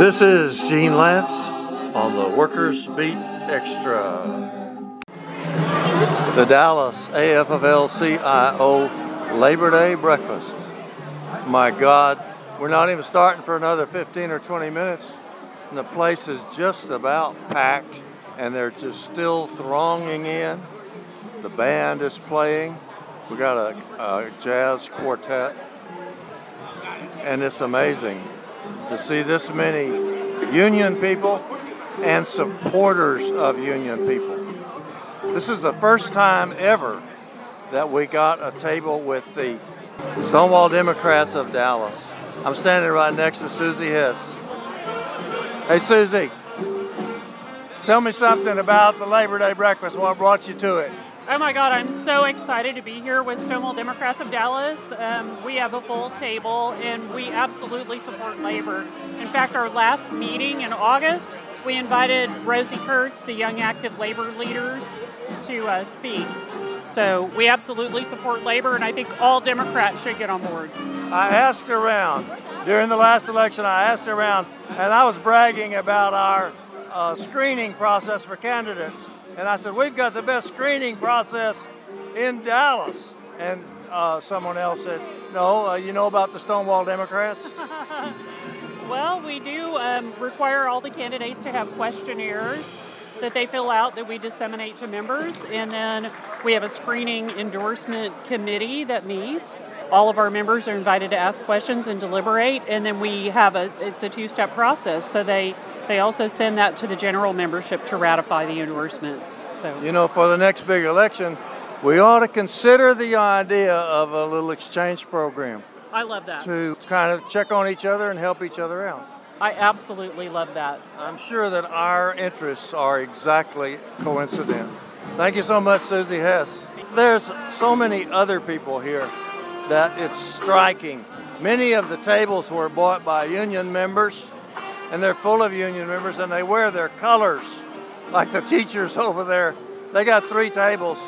This is Gene Lantz on the Workers Beat Extra. The Dallas AFL CIO Labor Day breakfast. My God, we're not even starting for another 15 or 20 minutes, and the place is just about packed, and they're just still thronging in. The band is playing. We got a, a jazz quartet, and it's amazing to see this many union people and supporters of union people. This is the first time ever that we got a table with the Stonewall Democrats of Dallas. I'm standing right next to Susie Hess. Hey, Susie, tell me something about the Labor Day breakfast. What brought you to it? Oh my God, I'm so excited to be here with Stonewall Democrats of Dallas. Um, we have a full table and we absolutely support labor. In fact, our last meeting in August, we invited Rosie Kurtz, the Young Active Labor Leaders, to uh, speak. So we absolutely support labor, and I think all Democrats should get on board. I asked around during the last election, I asked around, and I was bragging about our uh, screening process for candidates. And I said, We've got the best screening process in Dallas. And uh, someone else said, No, uh, you know about the Stonewall Democrats? well, we do um, require all the candidates to have questionnaires that they fill out that we disseminate to members. And then we have a screening endorsement committee that meets. All of our members are invited to ask questions and deliberate. And then we have a, it's a two step process. So they, they also send that to the general membership to ratify the endorsements. So, you know, for the next big election, we ought to consider the idea of a little exchange program. I love that. To kind of check on each other and help each other out. I absolutely love that. I'm sure that our interests are exactly coincident. Thank you so much, Susie Hess. There's so many other people here that it's striking. Many of the tables were bought by union members, and they're full of union members, and they wear their colors, like the teachers over there. They got three tables,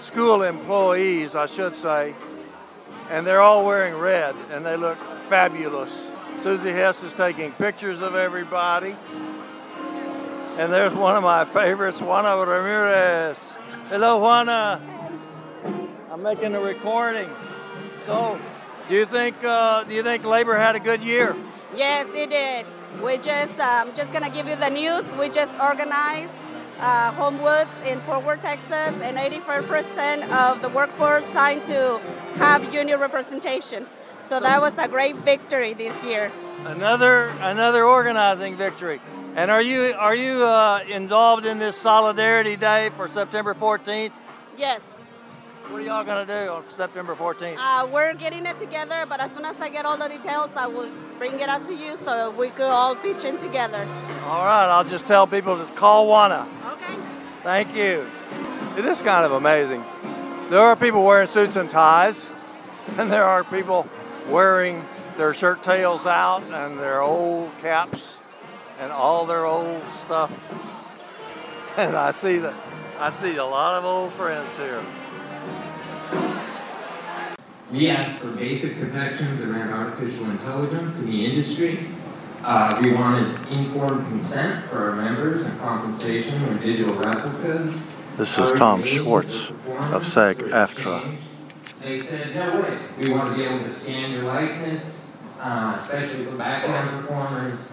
school employees, I should say, and they're all wearing red, and they look fabulous. Susie Hess is taking pictures of everybody. And there's one of my favorites, Juana Ramirez. Hello, Juana. I'm making a recording. So, do you think uh, do you think labor had a good year? Yes, it did. We just um, just gonna give you the news. We just organized uh, Homewoods in Fort Worth, Texas, and 85% of the workforce signed to have union representation. So that was a great victory this year. Another another organizing victory. And are you are you uh, involved in this Solidarity Day for September 14th? Yes. What are y'all gonna do on September 14th? Uh, we're getting it together, but as soon as I get all the details, I will bring it up to you so we could all pitch in together. All right, I'll just tell people to call Juana. Okay. Thank you. It is kind of amazing. There are people wearing suits and ties, and there are people wearing their shirt tails out and their old caps and all their old stuff. And I see that I see a lot of old friends here. We asked for basic protections around artificial intelligence in the industry. Uh, we wanted informed consent for our members and compensation when digital replicas. This is Tom Schwartz of SAG AFTRA. They said, no way. We want to be able to scan your likeness, uh, especially for background performers,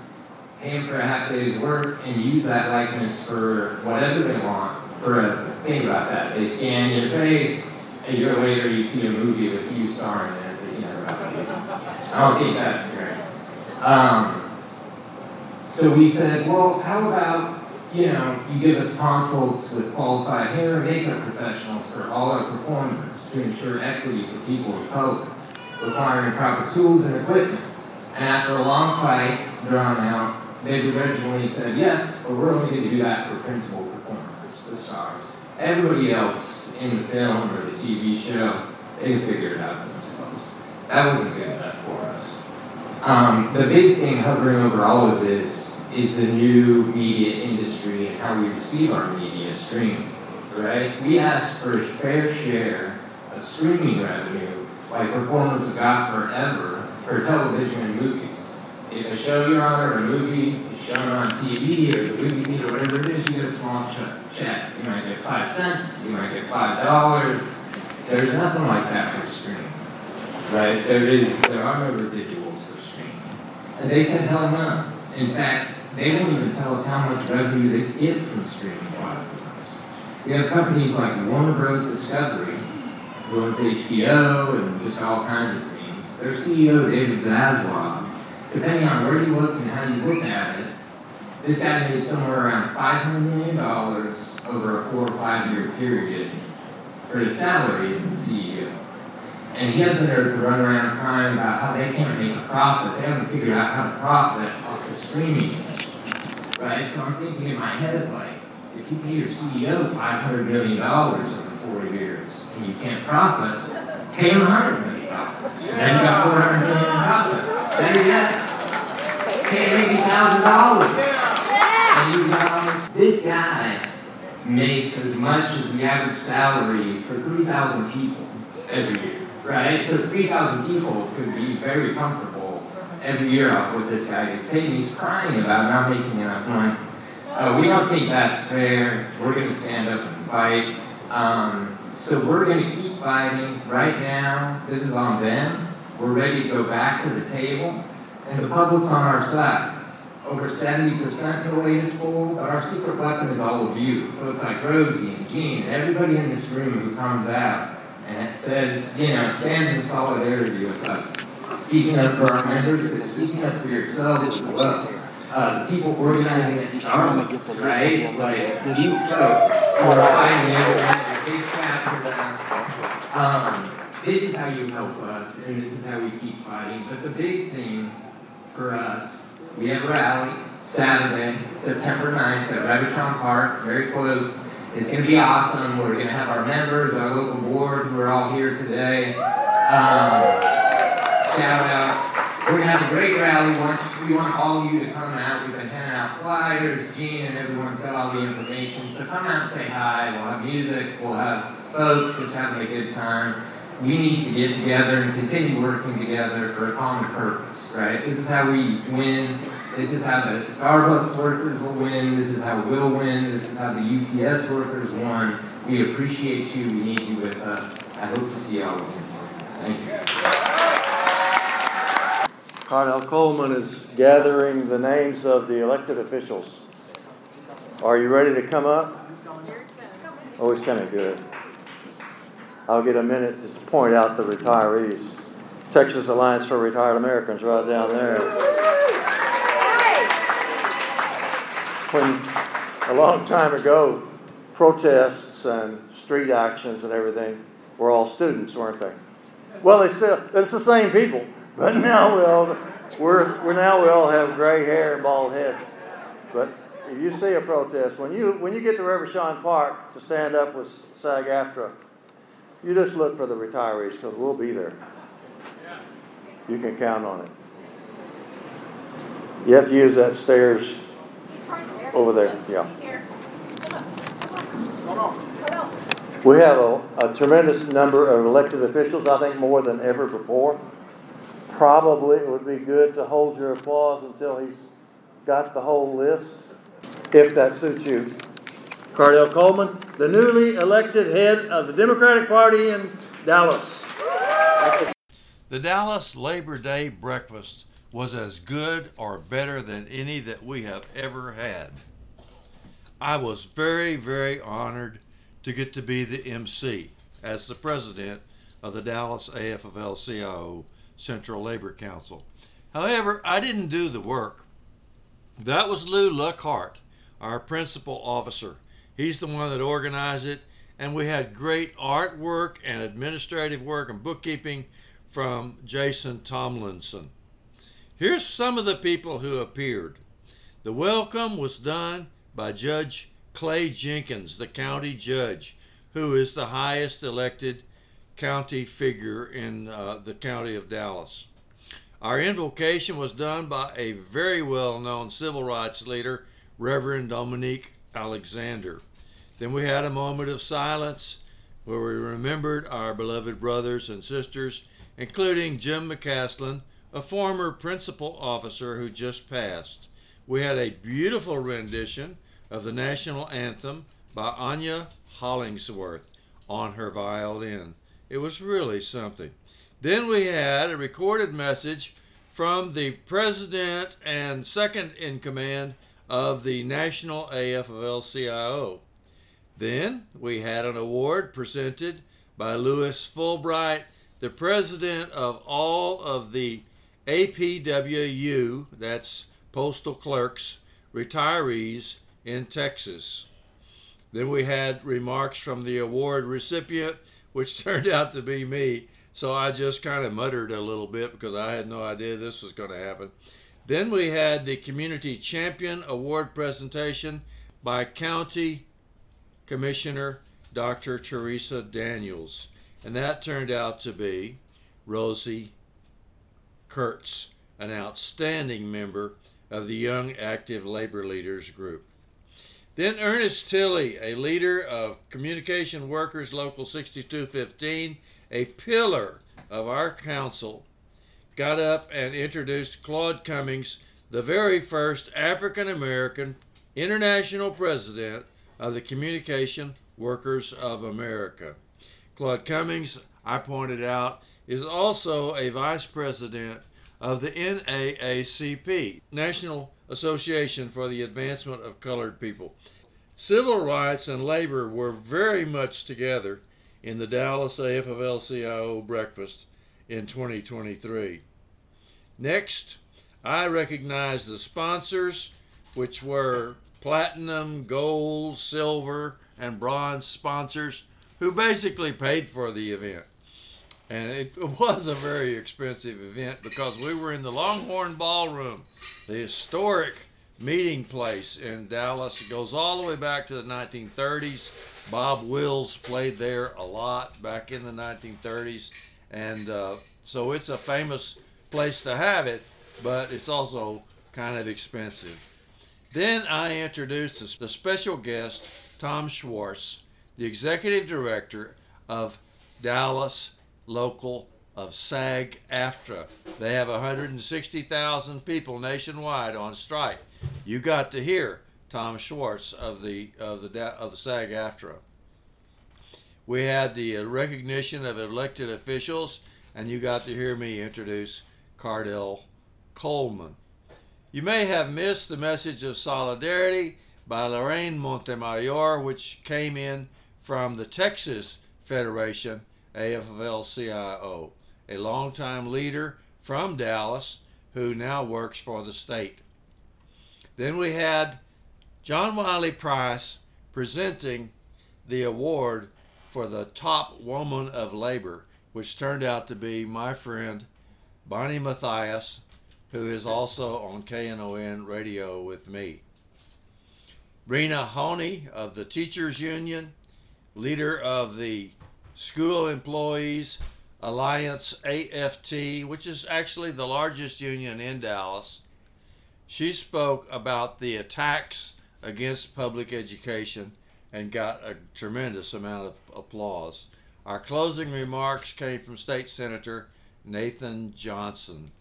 pay for a half day's work, and use that likeness for whatever they want. For a, think about that. They scan your face, a year later you see a movie with you starring in it you I don't think that's great. Um, so we said, well, how about you know, you give us consults with qualified hair and makeup professionals for all our performers to ensure equity for people of color, requiring proper tools and equipment. And after a long fight, drawn out, they originally said yes, but we're only going to do that for principal performers, the stars. Everybody else in the film or the TV show, they figured it out themselves. That wasn't good enough for us. Um, the big thing hovering over all of this is the new media industry and how we receive our media stream, right? We asked for a fair share of streaming revenue like performers got forever for television and movies. If a show you're on or a movie is shown on TV or the movie theater, whatever it is, you get a small ch- check. You might get five cents, you might get five dollars. There's nothing like that for streaming, right? There is, there are no residuals for streaming. And they said, hell no. In fact, they won't even tell us how much revenue they get from streaming platforms. We have companies like Warner Bros. Discovery, owns HBO and just all kinds of things. Their CEO, David Zaslav, depending on where you look and how you look at it, this guy made somewhere around $500 million over a four or five year period for his salary as the CEO. And he has the nerve to run around crying about how they can't make a profit. They haven't figured out how to profit off the streaming. Right? So I'm thinking in my head, like, if you pay your CEO $500 million over four years and you can't profit, pay him $100 million. Then you got 400 million in profit. Better yet, pay him $80,000. And you got this guy makes as much as the average salary for 3,000 people every year, right? So 3,000 people could be very comfortable every year off what this guy gets paid. He's crying about not making enough money. Uh, we don't think that's fair. We're going to stand up and fight. Um, so we're going to keep fighting right now. This is on them. We're ready to go back to the table. And the public's on our side. Over 70% in the latest poll, but our secret weapon is all of you. Folks like Rosie and Gene everybody in this room who comes out and it says, you know, stands in solidarity with us. Speaking up for our members, but speaking up for yourselves as well. Uh, the people organizing at Starbucks, right? Like these folks who are everything, big fat for them. Um, this is how you help us, and this is how we keep fighting. But the big thing for us, we have a rally Saturday, September 9th at Reverchon Park, very close. It's going to be awesome. We're going to have our members, our local board, who are all here today. Um, shout out. We're going to have a great rally. We want, we want all of you to come out. We've been handing out flyers. Gene and everyone's got all the information. So come out and say hi. We'll have music. We'll have folks just having a good time. We need to get together and continue working together for a common purpose, right? This is how we win. This is how the Starbucks workers will win. This is how we'll win. This is how the UPS workers won. We appreciate you. We need you with us. I hope to see y'all again soon. Thank you. Kardal Coleman is gathering the names of the elected officials. Are you ready to come up? Oh, he's coming, good. I'll get a minute to point out the retirees. Texas Alliance for Retired Americans, right down there. When, a long time ago, protests and street actions and everything were all students, weren't they? Well, they still, it's the same people, but now we all, we're, we're now we all have gray hair and bald heads. But if you see a protest, when you, when you get to Reverchon Park to stand up with SAG-AFTRA, you just look for the retirees because we'll be there. You can count on it. You have to use that stairs over there. Yeah. We have a, a tremendous number of elected officials, I think more than ever before. Probably it would be good to hold your applause until he's got the whole list, if that suits you. Kardal Coleman, the newly elected head of the Democratic Party in Dallas. The Dallas Labor Day breakfast was as good or better than any that we have ever had. I was very, very honored to get to be the MC as the president of the Dallas AFL CIO Central Labor Council. However, I didn't do the work. That was Lou Luckhart, our principal officer. He's the one that organized it, and we had great artwork and administrative work and bookkeeping from Jason Tomlinson. Here's some of the people who appeared. The welcome was done by Judge Clay Jenkins, the county judge, who is the highest elected county figure in uh, the county of Dallas. Our invocation was done by a very well known civil rights leader, Reverend Dominique Alexander. Then we had a moment of silence where we remembered our beloved brothers and sisters, including Jim McCaslin, a former principal officer who just passed. We had a beautiful rendition of the national anthem by Anya Hollingsworth on her violin. It was really something. Then we had a recorded message from the president and second in command of the National AF of LCIO. Then we had an award presented by Louis Fulbright, the president of all of the APWU, that's postal clerks, retirees in Texas. Then we had remarks from the award recipient, which turned out to be me. So I just kind of muttered a little bit because I had no idea this was going to happen. Then we had the Community Champion Award presentation by County Commissioner Dr. Theresa Daniels. And that turned out to be Rosie Kurtz, an outstanding member of the Young Active Labor Leaders Group. Then Ernest Tilley, a leader of Communication Workers Local 6215, a pillar of our council, got up and introduced Claude Cummings, the very first African American international president of the Communication Workers of America. Claude Cummings, I pointed out, is also a vice president of the NAACP, National Association for the Advancement of Colored People. Civil rights and labor were very much together in the Dallas AFL CIO breakfast in 2023. Next, I recognize the sponsors, which were platinum, gold, silver, and bronze sponsors who basically paid for the event. And it was a very expensive event because we were in the Longhorn Ballroom, the historic meeting place in Dallas. It goes all the way back to the 1930s. Bob Wills played there a lot back in the 1930s. And uh, so it's a famous place to have it, but it's also kind of expensive. Then I introduced the special guest, Tom Schwartz, the executive director of Dallas Local of SAG AFTRA. They have 160,000 people nationwide on strike. You got to hear Tom Schwartz of the of the of the SAG AFTRA. We had the uh, recognition of elected officials, and you got to hear me introduce Kardal Coleman. You may have missed the message of solidarity by Lorraine Montemayor, which came in from the Texas Federation AFL-CIO, a longtime leader from Dallas who now works for the state. Then we had John Wiley Price presenting the award for the top woman of labor, which turned out to be my friend Bonnie Matthias, who is also on KNON radio with me. Rena Honea of the Teachers Union, leader of the School Employees Alliance AFT, which is actually the largest union in Dallas. She spoke about the attacks against public education and got a tremendous amount of applause. Our closing remarks came from State Senator Nathan Johnson.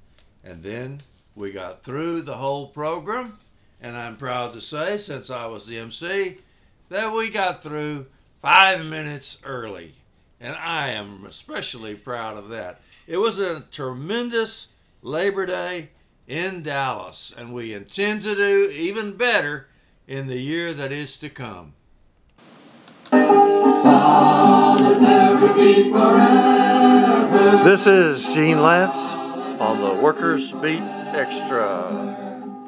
And then we got through the whole program, and I'm proud to say, since I was the MC, that we got through five minutes early and I am especially proud of that. It was a tremendous Labor Day in Dallas, and we intend to do even better in the year that is to come. This is Gene Lantz on the Workers Beat Extra.